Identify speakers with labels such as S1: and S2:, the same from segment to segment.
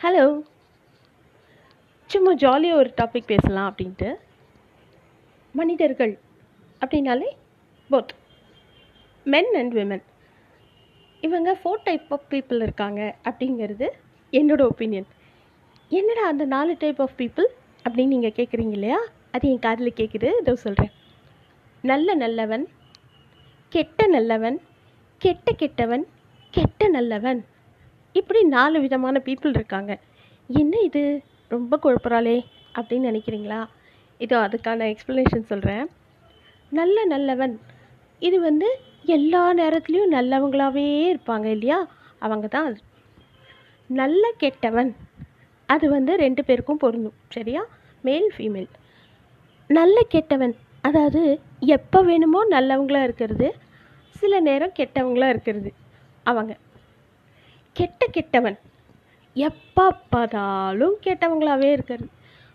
S1: Hello சும்மா ஜாலியாக ஒரு டாபிக் பேசலாம் அப்படின்ட்டு. மனிதர்கள் அப்படின்னாலே போத் மென் அண்ட் விமன் இவங்க ஃபோர் டைப் ஆஃப் பீப்புள் இருக்காங்க அப்படிங்கிறது என்னோடய ஒப்பீனியன் என்னடா அந்த நாலு டைப் ஆஃப் பீப்புள் அப்படின்னு நீங்கள் கேட்குறீங்க இல்லையா? அது என் காதில் கேட்குது இதோ சொல்கிறேன் நல்ல நல்லவன் கெட்ட நல்லவன் கெட்ட கெட்டவன் கெட்ட நல்லவன். இப்படி நாலு விதமான பீப்புள் இருக்காங்க. என்ன இது? ரொம்ப குழப்பறாளே அப்படின்னு நினைக்கிறீங்களா? இதோ அதுக்கான எக்ஸ்ப்ளனேஷன் சொல்கிறேன் நல்ல நல்லவன். இது வந்து எல்லா நேரத்துலேயும் நல்லவங்களாகவே இருப்பாங்க இல்லையா? அவங்க தான் அது. நல்ல கெட்டவன். அது வந்து ரெண்டு பேருக்கும் பொருந்தும். சரியா? மேல் ஃபீமேல் நல்ல கெட்டவன். அதாவது எப்போ வேணுமோ நல்லவங்களாக இருக்கிறது. சில நேரம் கெட்டவங்களாக இருக்கிறது. அவங்க. கெட்ட கெட்டவன். எப்போ பார்த்தாலும் கெட்டவங்களாகவே இருக்கிறது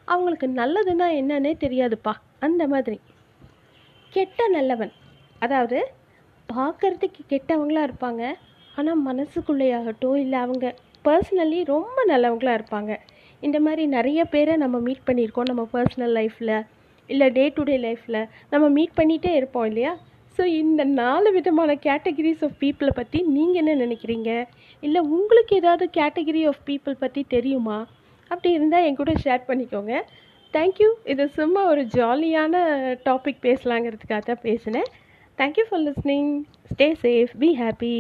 S1: அவங்களுக்கு நல்லதுன்னா என்னன்னே தெரியாதுப்பா. அந்த மாதிரி. கெட்ட நல்லவன். அதாவது பார்க்குறதுக்கு கெட்டவங்களா இருப்பாங்க. ஆனால் மனசுக்குள்ளேயாகட்டும் இல்லை அவங்க பர்சனலி ரொம்ப நல்லவங்களா இருப்பாங்க. இந்த மாதிரி நிறைய பேரை நம்ம மீட் பண்ணியிருக்கோம் நம்ம பர்சனல் லைஃப்பில் இல்லை டே டு டே லைஃப்பில் நம்ம மீட் பண்ணிகிட்டே இருப்போம் இல்லையா? ஸோ இந்த நாலு விதமான கேட்டகிரிஸ் ஆஃப் பீப்புளை பற்றி நீங்கள் என்ன நினைக்கிறீங்க? இல்லை உங்களுக்கு ஏதாவது கேட்டகிரி ஆஃப் பீப்புள் பற்றி தெரியுமா? அப்படி இருந்தால் என் கூட ஷேர் பண்ணிக்கோங்க. தேங்க்யூ இது சும்மா ஒரு ஜாலியான டாபிக் பேசலாங்கிறதுக்காக தான் பேசினேன் thank you for listening stay safe be happy